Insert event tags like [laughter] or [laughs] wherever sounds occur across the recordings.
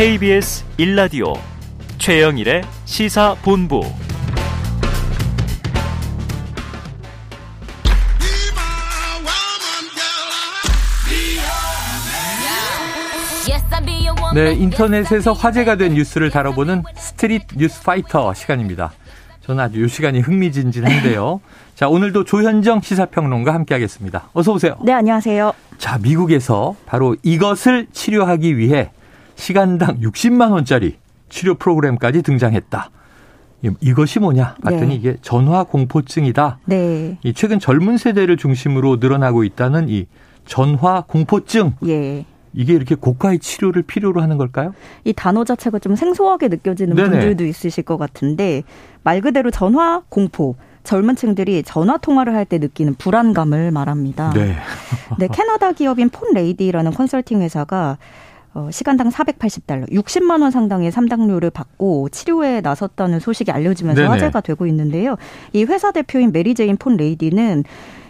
KBS 1라디오 최영일의 시사본부 네, 인터넷에서 화제가 된 뉴스를 다뤄보는 스트릿 뉴스 파이터 시간입니다. 저는 아주 이 시간이 흥미진진한데요. [laughs] 자, 오늘도 조현정 시사평론가 함께하겠습니다. 어서 오세요. 네, 안녕하세요. 자, 미국에서 바로 이것을 치료하기 위해 시간당 60만 원짜리 치료 프로그램까지 등장했다. 이것이 뭐냐 봤더니 네. 이게 전화 공포증이다. 네. 이 최근 젊은 세대를 중심으로 늘어나고 있다는 이 전화 공포증. 예. 이게 이렇게 고가의 치료를 필요로 하는 걸까요? 이 단어 자체가 좀 생소하게 느껴지는 네네. 분들도 있으실 것 같은데 말 그대로 전화 공포. 젊은 층들이 전화 통화를 할 때 느끼는 불안감을 말합니다. 네. 네, 캐나다 기업인 폰레이디라는 컨설팅 회사가 어, 시간당 480달러, 60만 원 상당의 상담료를 받고 치료에 나섰다는 소식이 알려지면서 네네. 화제가 되고 있는데요. 이 회사 대표인 메리 제인 폰 레이디는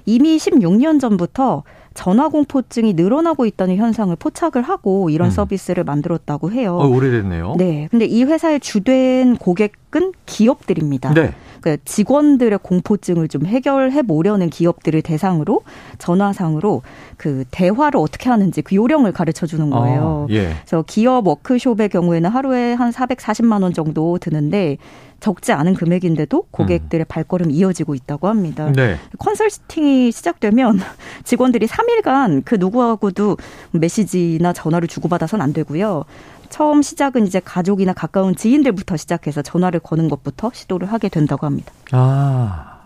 이미 16년 전부터 전화공포증이 늘어나고 있다는 현상을 포착을 하고 이런 음. 서비스를 만들었다고 해요. 어, 오래됐네요. 네. 근데 이 회사의 주된 고객은 기업들입니다. 네. 그 직원들의 공포증을 좀 해결해 보려는 기업들을 대상으로 전화상으로 그 대화를 어떻게 하는지 그 요령을 가르쳐 주는 아, 거예요. 아, 예. 그래서 기업 워크숍의 경우에는 하루에 한 440만 원 정도 드는데 적지 않은 금액인데도 고객들의 음. 발걸음이 이어지고 있다고 합니다. 네. 컨설팅이 시작되면 [laughs] 직원들이 3일간 그 누구하고도 메시지나 전화를 주고받아서는 안 되고요. 처음 시작은 이제 가족이나 가까운 지인들부터 시작해서 전화를 거는 것부터 시도를 하게 된다고 합니다. 아.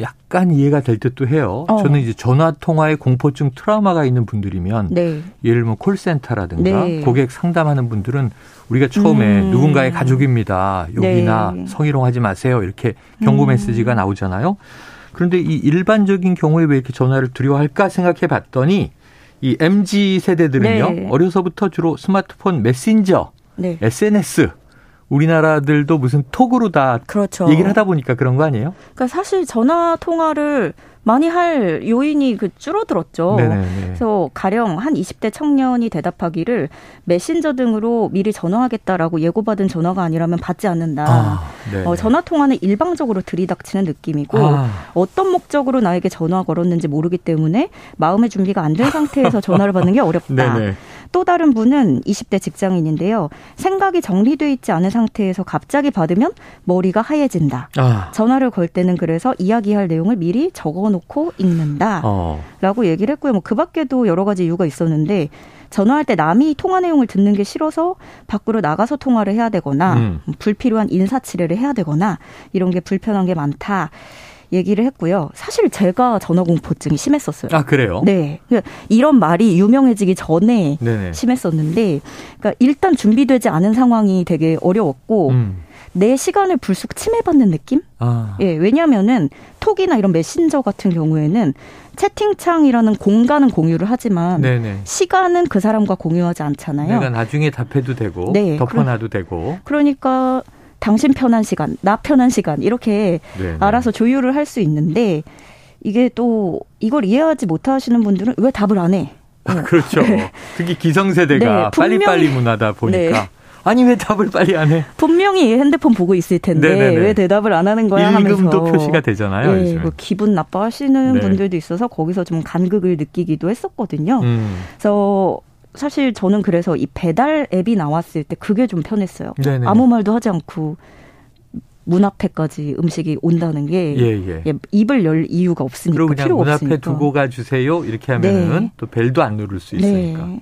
약간 이해가 될 듯도 해요. 어. 저는 이제 전화 통화에 공포증 트라우마가 있는 분들이면 네. 예를 들면 콜센터라든가 네. 고객 상담하는 분들은 우리가 처음에 음. 누군가의 가족입니다. 여기나 네. 성희롱하지 마세요. 이렇게 경고 음. 메시지가 나오잖아요. 그런데 이 일반적인 경우에 왜 이렇게 전화를 두려워할까 생각해 봤더니 이 MZ 세대들은요. 네. 어려서부터 주로 스마트폰 메신저, 네. SNS 우리나라들도 무슨 톡으로 다 그렇죠. 얘기를 하다 보니까 그런 거 아니에요? 그러니까 사실 전화 통화를 많이 할 요인이 그 줄어들었죠. 네네네. 그래서 가령 한 20대 청년이 대답하기를 메신저 등으로 미리 전화하겠다라고 예고받은 전화가 아니라면 받지 않는다. 아, 어, 전화 통화는 일방적으로 들이닥치는 느낌이고 아. 어떤 목적으로 나에게 전화 걸었는지 모르기 때문에 마음의 준비가 안 된 상태에서 [laughs] 전화를 받는 게 어렵다. 또 다른 분은 20대 직장인인데요. 생각이 정리돼 있지 않은 상태에서 갑자기 받으면 머리가 하얘진다. 아. 전화를 걸 때는 그래서 이야기할 내용을 미리 적어 놓고 읽는다. 어. 라고 얘기를 했고요. 뭐 그 밖에도 여러 가지 이유가 있었는데 전화할 때 남이 통화 내용을 듣는 게 싫어서 밖으로 나가서 통화를 해야 되거나 음. 불필요한 인사치레를 해야 되거나 이런 게 불편한 게 많다. 얘기를 했고요. 사실 제가 전화 공포증이 심했었어요. 아 그래요? 네. 그러니까 이런 말이 유명해지기 전에 네네. 심했었는데, 그러니까 일단 준비되지 않은 상황이 되게 어려웠고. 음. 내 시간을 불쑥 침해받는 느낌? 아. 예, 왜냐면은 톡이나 이런 메신저 같은 경우에는 채팅창이라는 공간은 공유를 하지만 네네. 시간은 그 사람과 공유하지 않잖아요. 내가 나중에 답해도 되고 네, 덮어놔도 그러, 되고. 그러니까 당신 편한 시간, 나 편한 시간 이렇게 네네. 알아서 조율을 할 수 있는데 이게 또 이걸 이해하지 못하시는 분들은 왜 답을 안 해? 아, 그렇죠. 네. 특히 기성세대가 네, 빨리빨리 문화다 보니까. 네. 아니 왜 답을 빨리 안 해? 분명히 핸드폰 보고 있을 텐데 네네네. 왜 대답을 안 하는 거야 하면서 일금도 표시가 되잖아요. 네, 뭐 기분 나빠하시는 네. 분들도 있어서 거기서 좀 간극을 느끼기도 했었거든요. 음. 그래서 사실 저는 그래서 이 배달 앱이 나왔을 때 그게 좀 편했어요. 네네. 아무 말도 하지 않고 문 앞에까지 음식이 온다는 게 예, 예. 예, 입을 열 이유가 없으니까 그리고 그냥 필요 문 없으니까. 앞에 두고 가 주세요 이렇게 하면은 네. 또 벨도 안 누를 수 있으니까. 네.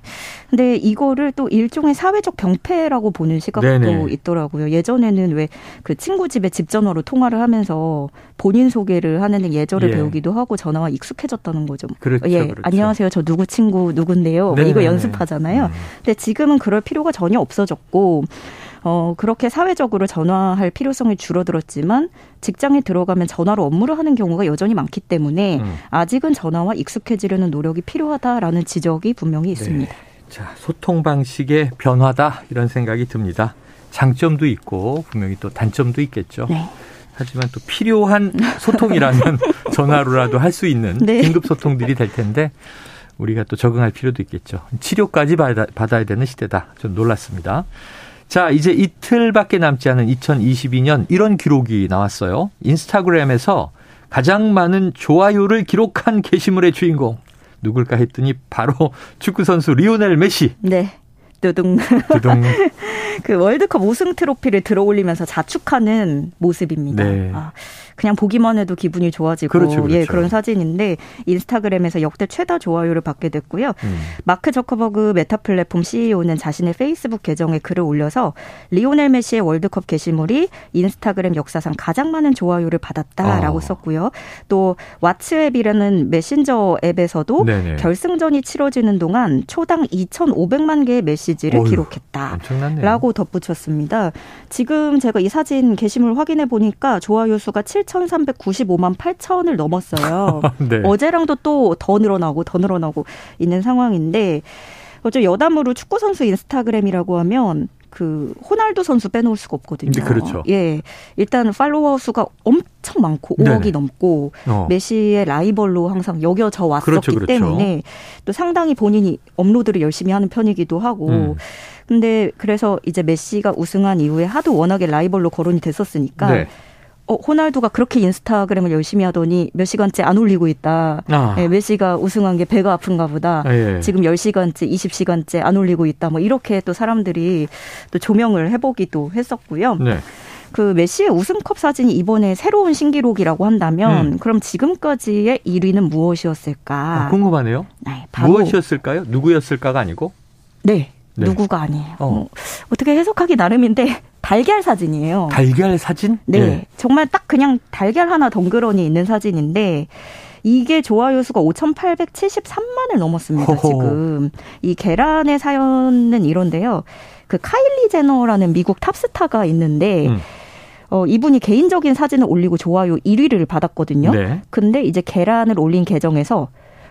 근데 이거를 또 일종의 사회적 병폐라고 보는 시각도 네네. 있더라고요. 예전에는 왜 그 친구 집에 집 전화로 통화를 하면서 본인 소개를 하는 예절을 예. 배우기도 하고 전화와 익숙해졌다는 거죠. 그렇죠, 예, 그렇죠. 안녕하세요. 저 누구 친구 누군데요. 뭐 이거 연습하잖아요. 음. 근데 지금은 그럴 필요가 전혀 없어졌고 어, 그렇게 사회적으로 전화할 필요성이 줄어들었지만 직장에 들어가면 전화로 업무를 하는 경우가 여전히 많기 때문에 음. 아직은 전화와 익숙해지려는 노력이 필요하다라는 지적이 분명히 있습니다. 네. 자, 소통 방식의 변화다 이런 생각이 듭니다. 장점도 있고 분명히 또 단점도 있겠죠. 네. 하지만 또 필요한 소통이라면 [laughs] 전화로라도 할 수 있는 네. 긴급 소통들이 될 텐데 우리가 또 적응할 필요도 있겠죠. 치료까지 받아, 받아야 되는 시대다. 좀 놀랐습니다. 자, 이제 이틀밖에 남지 않은 2022년 이런 기록이 나왔어요. 인스타그램에서 가장 많은 좋아요를 기록한 게시물의 주인공 누굴까 했더니 바로 축구 선수 리오넬 메시. 네. 두둥. 두둥. 그 월드컵 우승 트로피를 들어올리면서 자축하는 모습입니다. 네. 아, 그냥 보기만 해도 기분이 좋아지고 그렇죠, 그렇죠. 예 그런 사진인데 인스타그램에서 역대 최다 좋아요를 받게 됐고요. 음. 마크 저커버그 메타 플랫폼 CEO는 자신의 페이스북 계정에 글을 올려서 리오넬 메시의 월드컵 게시물이 인스타그램 역사상 가장 많은 좋아요를 받았다라고 어. 썼고요. 또 왓츠앱이라는 메신저 앱에서도 네네. 결승전이 치러지는 동안 초당 2,500만 개의 메시지를 어휴, 기록했다 라고 덧붙였습니다. 지금 제가 이 사진 게시물 확인해 보니까 좋아요 수가 7 7,395만 8천을 넘었어요. [laughs] 네. 어제랑도 또 더 늘어나고 더 늘어나고 있는 상황인데 어제 여담으로 축구 선수 인스타그램이라고 하면 그 호날두 선수 빼놓을 수가 없거든요. 네, 그렇죠. 예, 일단 팔로워 수가 엄청 많고 5억이 네네. 넘고 어. 메시의 라이벌로 항상 여겨져 왔었기 그렇죠, 그렇죠. 때문에 또 상당히 본인이 업로드를 열심히 하는 편이기도 하고. 음. 근데 그래서 이제 메시가 우승한 이후에 하도 워낙에 라이벌로 거론이 됐었으니까. 네. 어, 호날두가 그렇게 인스타그램을 열심히 하더니 몇 시간째 안 올리고 있다. 아. 예, 메시가 우승한 게 배가 아픈가 보다. 아, 예. 지금 10시간째, 20시간째 안 올리고 있다. 뭐 이렇게 또 사람들이 또 조명을 해보기도 했었고요. 네. 그 메시의 우승컵 사진이 이번에 새로운 신기록이라고 한다면 음. 그럼 지금까지의 1위는 무엇이었을까? 아, 궁금하네요. 네, 무엇이었을까요? 누구였을까가 아니고? 네. 네. 누구가 아니에요. 어. 뭐, 어떻게 해석하기 나름인데 달걀 사진이에요. 달걀 사진? 네. 네. 정말 딱 그냥 달걀 하나 덩그러니 있는 사진인데 이게 좋아요 수가 5,873만을 넘었습니다, 호호. 지금. 이 계란의 사연은 이런데요. 그 카일리 제너라는 미국 탑스타가 있는데 음. 어, 이분이 개인적인 사진을 올리고 좋아요 1위를 받았거든요. 네. 근데 이제 계란을 올린 계정에서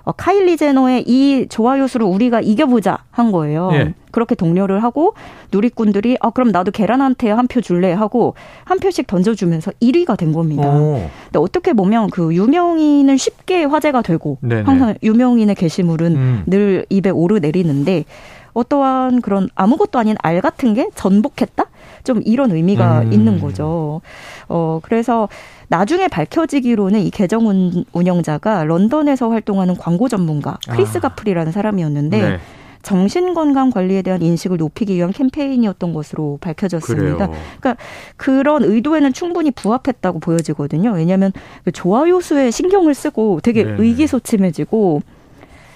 어, 카일리 제노의 이 좋아요 수를 우리가 이겨보자 한 거예요. 예. 그렇게 독려를 하고 누리꾼들이 아 그럼 나도 계란한테 한 표 줄래 하고 한 표씩 던져주면서 1위가 된 겁니다. 오. 근데 어떻게 보면 그 유명인은 쉽게 화제가 되고 네네. 항상 유명인의 게시물은 음. 늘 입에 오르내리는데 어떠한 그런 아무것도 아닌 알 같은 게 전복했다? 좀 이런 의미가 음. 있는 거죠. 어 그래서 나중에 밝혀지기로는 이 계정 운영자가 런던에서 활동하는 광고 전문가 크리스 아. 가플이라는 사람이었는데 네. 정신건강 관리에 대한 인식을 높이기 위한 캠페인이었던 것으로 밝혀졌습니다. 그래요. 그러니까 그런 의도에는 충분히 부합했다고 보여지거든요. 왜냐하면 그 좋아요 수에 신경을 쓰고 되게 네. 의기소침해지고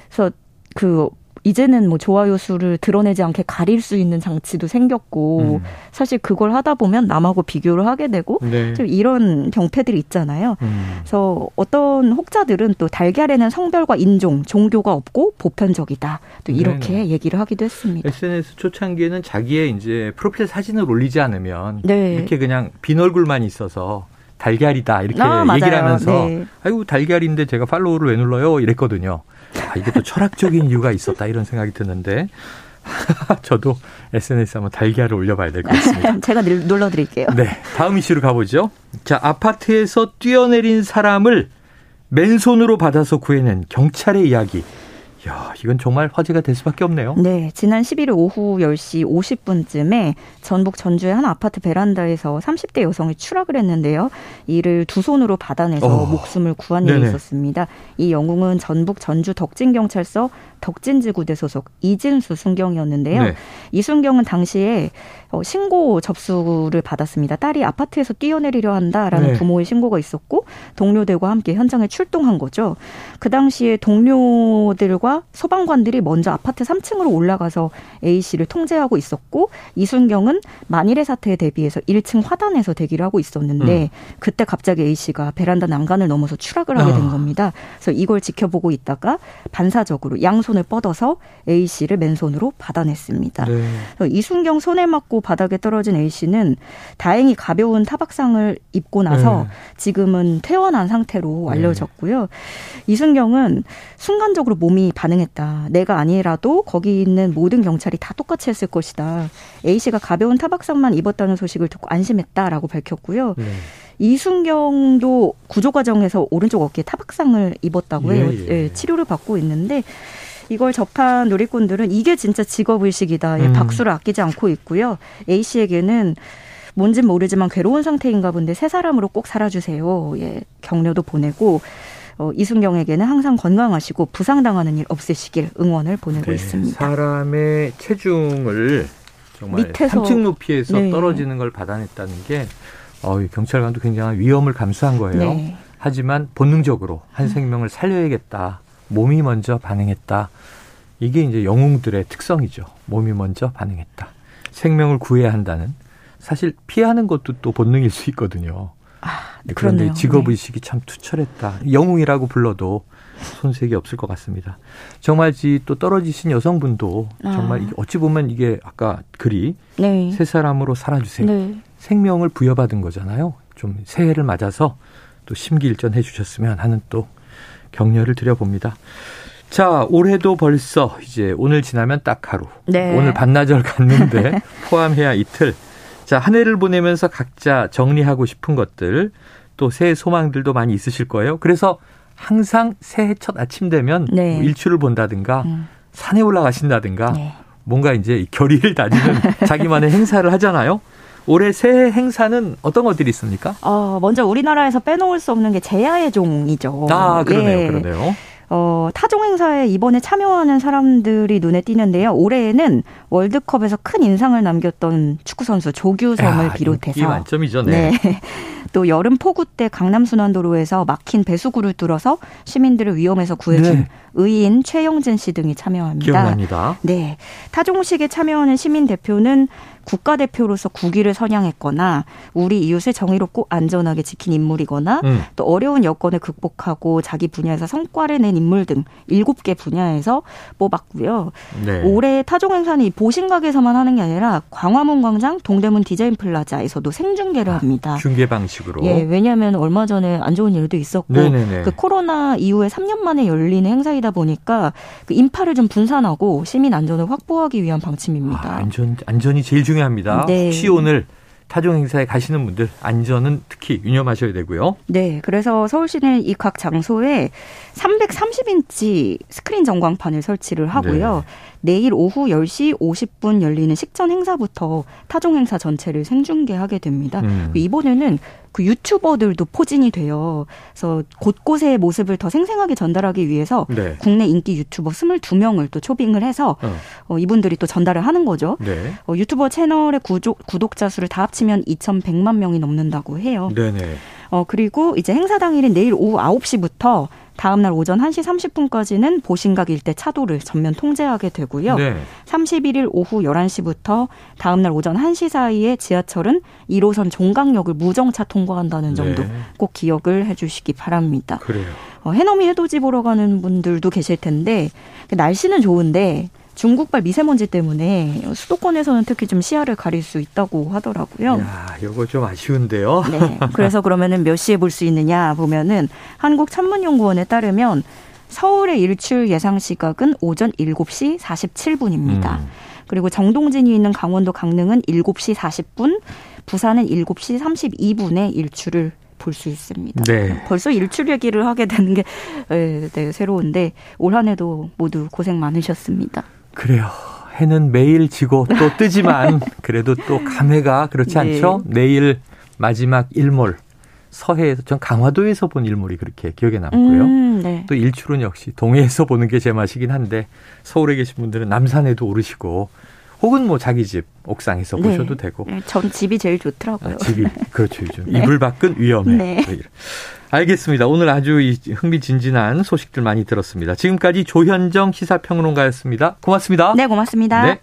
그래서 그 이제는 뭐 좋아요 수를 드러내지 않게 가릴 수 있는 장치도 생겼고 음. 사실 그걸 하다 보면 남하고 비교를 하게 되고 네. 좀 이런 병폐들이 있잖아요. 음. 그래서 어떤 혹자들은 또 달걀에는 성별과 인종, 종교가 없고 보편적이다. 또 이렇게 네네. 얘기를 하기도 했습니다. SNS 초창기에는 자기의 이제 프로필 사진을 올리지 않으면 네. 이렇게 그냥 빈 얼굴만 있어서 달걀이다 이렇게 아, 얘기를 하면서 네. 아이고 달걀인데 제가 팔로우를 왜 눌러요 이랬거든요. 아, 이게 또 철학적인 이유가 있었다 이런 생각이 드는데 [laughs] 저도 SNS 한번 달걀을 올려봐야 될 것 같습니다. [laughs] 제가 눌러드릴게요. 네, 다음 이슈로 가보죠. 자, 아파트에서 뛰어내린 사람을 맨손으로 받아서 구해낸 경찰의 이야기. 야, 이건 정말 화제가 될 수밖에 없네요. 네, 지난 11일 오후 10시 50분쯤에 전북 전주의 한 아파트 베란다에서 30대 여성이 추락을 했는데요. 이를 두 손으로 받아내서 어. 목숨을 구한 일이 있었습니다. 이 영웅은 전북 전주 덕진경찰서 덕진지구대 소속 이진수 순경이었는데요. 네. 이순경은 당시에 어, 신고 접수를 받았습니다. 딸이 아파트에서 뛰어내리려 한다라는 네. 부모의 신고가 있었고 동료들과 함께 현장에 출동한 거죠. 그 당시에 동료들과 소방관들이 먼저 아파트 3층으로 올라가서 A 씨를 통제하고 있었고 이순경은 만일의 사태에 대비해서 1층 화단에서 대기를 하고 있었는데 음. 그때 갑자기 A 씨가 베란다 난간을 넘어서 추락을 하게 된 아. 겁니다. 그래서 이걸 지켜보고 있다가 반사적으로 양손을 뻗어서 A 씨를 맨손으로 받아냈습니다. 네. 이순경 손에 맞고 바닥에 떨어진 A 씨는 다행히 가벼운 타박상을 입고 나서 네. 지금은 퇴원한 상태로 네. 알려졌고요. 네. 이순경은 순간적으로 몸이 반응했다. 내가 아니라도 거기 있는 모든 경찰이 다 똑같이 했을 것이다. A 씨가 가벼운 타박상만 입었다는 소식을 듣고 안심했다라고 밝혔고요. 네. 이순경도 구조 과정에서 오른쪽 어깨에 타박상을 입었다고 해요. 예, 예. 예, 치료를 받고 있는데 이걸 접한 누리꾼들은 이게 진짜 직업의식이다. 예, 음. 박수를 아끼지 않고 있고요. A씨에게는 뭔진 모르지만 괴로운 상태인가 본데 새 사람으로 꼭 살아주세요. 예, 격려도 보내고 어, 이순경에게는 항상 건강하시고 부상당하는 일 없으시길 응원을 보내고 네, 있습니다. 사람의 체중을 정말 밑에서, 3층 높이에서 네. 떨어지는 걸 받아냈다는 게 어, 경찰관도 굉장한 위험을 감수한 거예요. 네. 하지만 본능적으로 한 생명을 살려야겠다. 몸이 먼저 반응했다. 이게 이제 영웅들의 특성이죠. 몸이 먼저 반응했다. 생명을 구해야 한다는 사실 피하는 것도 또 본능일 수 있거든요. 아, 그런데 직업 의식이 네. 참 투철했다. 영웅이라고 불러도 손색이 없을 것 같습니다. 정말 또 떨어지신 여성분도 아. 정말 어찌 보면 이게 아까 글이 네. 새 사람으로 살아주세요. 네. 생명을 부여받은 거잖아요. 좀 새해를 맞아서 또 심기일전 해주셨으면 하는 또 격려를 드려봅니다. 자, 올해도 벌써 이제 오늘 지나면 딱 하루. 네. 오늘 반나절 갔는데 [laughs] 포함해야 이틀. 자, 한 해를 보내면서 각자 정리하고 싶은 것들 또 새해 소망들도 많이 있으실 거예요. 그래서 항상 새해 첫 아침 되면 네. 뭐 일출을 본다든가 음. 산에 올라가신다든가 네. 뭔가 이제 결의를 다지는 [laughs] 자기만의 행사를 하잖아요. 올해 새해 행사는 어떤 것들이 있습니까? 어, 먼저 우리나라에서 빼놓을 수 없는 게 제야의 종이죠. 아, 그러네요. 예. 그러네요. 어, 타종 행사에 이번에 참여하는 사람들이 눈에 띄는데요. 올해에는 월드컵에서 큰 인상을 남겼던 축구 선수 조규성을 야, 비롯해서 만점이죠. 네. 네. [laughs] 또 여름 폭우 때 강남 순환도로에서 막힌 배수구를 뚫어서 시민들을 위험에서 구해준 네. 의인 최영진 씨 등이 참여합니다. 기억납니다. 네. 타종식에 참여하는 시민 대표는 국가대표로서 국위를 선양했거나 우리 이웃을 정의롭고 안전하게 지킨 인물이거나 음. 또 어려운 여건을 극복하고 자기 분야에서 성과를 낸 인물 등 일곱 개 분야에서 뽑았고요. 네. 올해 타종 행사는 보신각에서만 하는 게 아니라 광화문 광장, 동대문 디자인 플라자에서도 생중계를 아, 합니다. 중계 방식으로. 예, 왜냐하면 얼마 전에 안 좋은 일도 있었고 네네네. 그 코로나 이후에 3년 만에 열리는 행사이다 보니까 그 인파를 좀 분산하고 시민 안전을 확보하기 위한 방침입니다. 아, 안전 안전이 제일 중요 합니다. 네. 혹시 오늘 타종 행사에 가시는 분들 안전은 특히 유념하셔야 되고요. 네, 그래서 서울시는 이 각 장소에 330인치 스크린 전광판을 설치를 하고요. 네. 내일 오후 10시 50분 열리는 식전 행사부터 타종 행사 전체를 생중계하게 됩니다. 음. 이번에는 그 유튜버들도 포진이 돼요. 그래서 곳곳의 모습을 더 생생하게 전달하기 위해서 네. 국내 인기 유튜버 22명을 또 초빙을 해서 어. 어, 이분들이 또 전달을 하는 거죠. 네. 어, 유튜버 채널의 구독, 구독자 수를 다 합치면 2,100만 명이 넘는다고 해요. 네네. 어, 그리고 이제 행사 당일인 내일 오후 9시부터 다음 날 오전 1시 30분까지는 보신각 일대 차도를 전면 통제하게 되고요. 네. 31일 오후 11시부터 다음 날 오전 1시 사이에 지하철은 1호선 종강역을 무정차 통과한다는 점도 네. 꼭 기억을 해 주시기 바랍니다. 그래요. 어, 해넘이 해돋이 보러 가는 분들도 계실 텐데 날씨는 좋은데 중국발 미세먼지 때문에 수도권에서는 특히 좀 시야를 가릴 수 있다고 하더라고요. 야, 이거 좀 아쉬운데요. 네. 그래서 그러면은 몇 시에 볼 수 있느냐 보면은 한국천문연구원에 따르면 서울의 일출 예상 시각은 오전 7시 47분입니다. 음. 그리고 정동진이 있는 강원도 강릉은 7시 40분, 부산은 7시 32분에 일출을 볼 수 있습니다. 네. 벌써 일출 얘기를 하게 되는 게 네, 네, 새로운데 올 한해도 모두 고생 많으셨습니다. 그래요. 해는 매일 지고 또 뜨지만 [laughs] 그래도 또 감회가 그렇지 네. 않죠? 내일 마지막 일몰 서해에서 전 강화도에서 본 일몰이 그렇게 기억에 남고요. 음, 네. 또 일출은 역시 동해에서 보는 게 제 맛이긴 한데 서울에 계신 분들은 남산에도 오르시고 혹은 뭐 자기 집 옥상에서 네. 보셔도 되고. 네, 전 집이 제일 좋더라고요. 아, 집이 [laughs] 그렇죠 요즘 네. 이불 밖은 위험해. 네. 알겠습니다. 오늘 아주 흥미진진한 소식들 많이 들었습니다. 지금까지 조현정 시사평론가였습니다. 고맙습니다. 네, 고맙습니다. 네.